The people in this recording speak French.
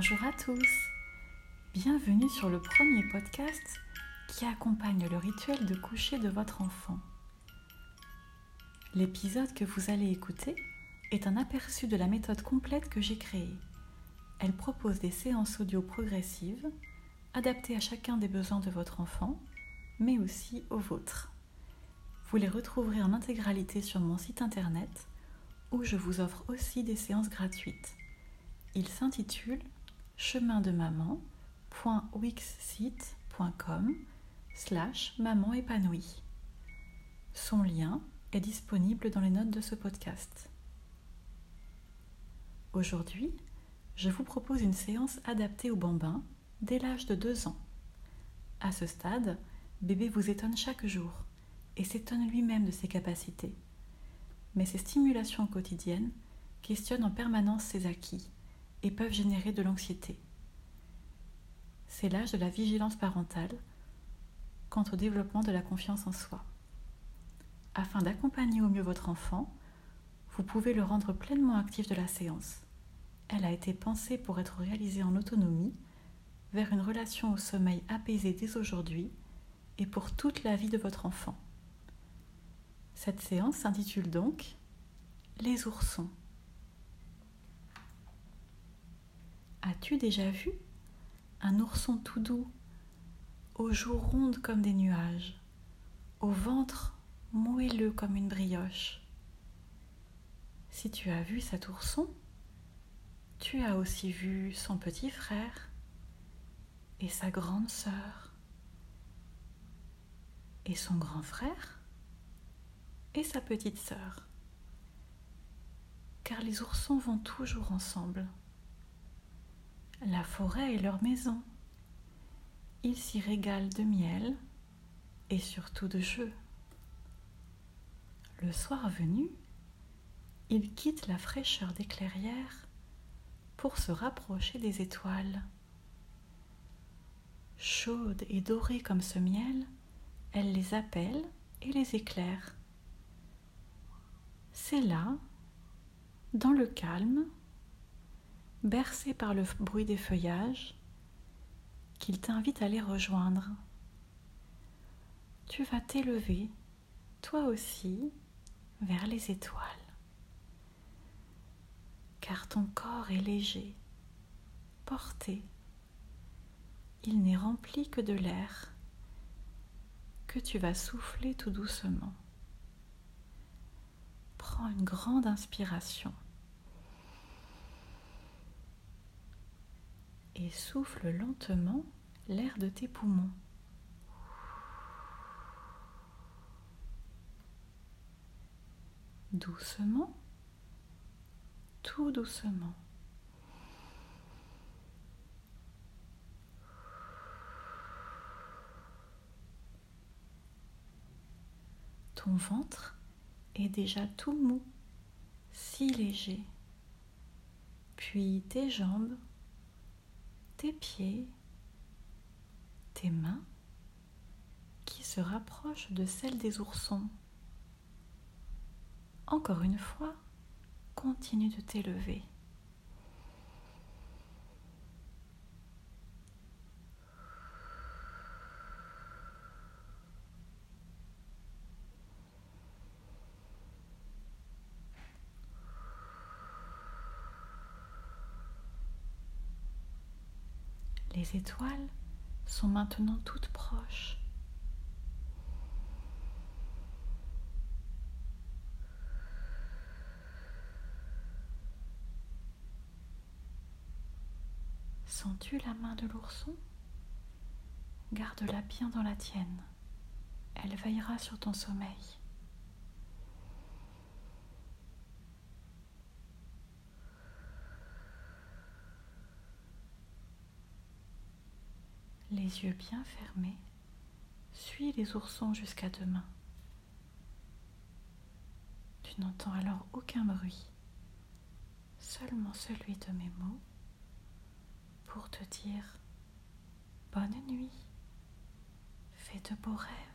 Bonjour à tous. Bienvenue sur le premier podcast qui accompagne le rituel de coucher de votre enfant. L'épisode que vous allez écouter est un aperçu de la méthode complète que j'ai créée. Elle propose des séances audio progressives, adaptées à chacun des besoins de votre enfant, mais aussi aux vôtres. Vous les retrouverez en intégralité sur mon site internet où je vous offre aussi des séances gratuites. Il s'intitule chemin de maman.wixsite.com slash maman épanouie. Son lien est disponible dans les notes de ce podcast. Aujourd'hui, je vous propose une séance adaptée au bambin dès l'âge de 2 ans. À ce stade, bébé vous étonne chaque jour et s'étonne lui-même de ses capacités. Mais ces stimulations quotidiennes questionnent en permanence ses acquis et peuvent générer de l'anxiété. C'est l'âge de la vigilance parentale quant au développement de la confiance en soi. Afin d'accompagner au mieux votre enfant, vous pouvez le rendre pleinement actif de la séance. Elle a été pensée pour être réalisée en autonomie vers une relation au sommeil apaisée dès aujourd'hui et pour toute la vie de votre enfant. Cette séance s'intitule donc Les oursons. As-tu déjà vu un ourson tout doux, aux joues rondes comme des nuages, au ventre moelleux comme une brioche? Si tu as vu cet ourson, tu as aussi vu son petit frère et sa grande sœur et son grand frère et sa petite sœur. Car les oursons vont toujours ensemble. La forêt est leur maison. Ils s'y régalent de miel et surtout de jeux. Le soir venu, ils quittent la fraîcheur des clairières pour se rapprocher des étoiles. Chaudes et dorées comme ce miel, elles les appellent et les éclairent. C'est là, dans le calme, bercé par le bruit des feuillages, qu'il t'invite à les rejoindre. Tu vas t'élever, toi aussi, vers les étoiles, car ton corps est léger, porté, il n'est rempli que de l'air que tu vas souffler tout doucement. Prends une grande inspiration. Et souffle lentement l'air de tes poumons. Doucement, tout doucement. Ton ventre est déjà tout mou, si léger. Puis tes jambes tes pieds, tes mains qui se rapprochent de celles des oursons. Encore une fois, continue de t'élever. Les étoiles sont maintenant toutes proches. Sens-tu la main de l'ourson? Garde-la bien dans la tienne. Elle veillera sur ton sommeil. Yeux bien fermés, suis les oursons jusqu'à demain. Tu n'entends alors aucun bruit, seulement celui de mes mots pour te dire bonne nuit, fais de beaux rêves.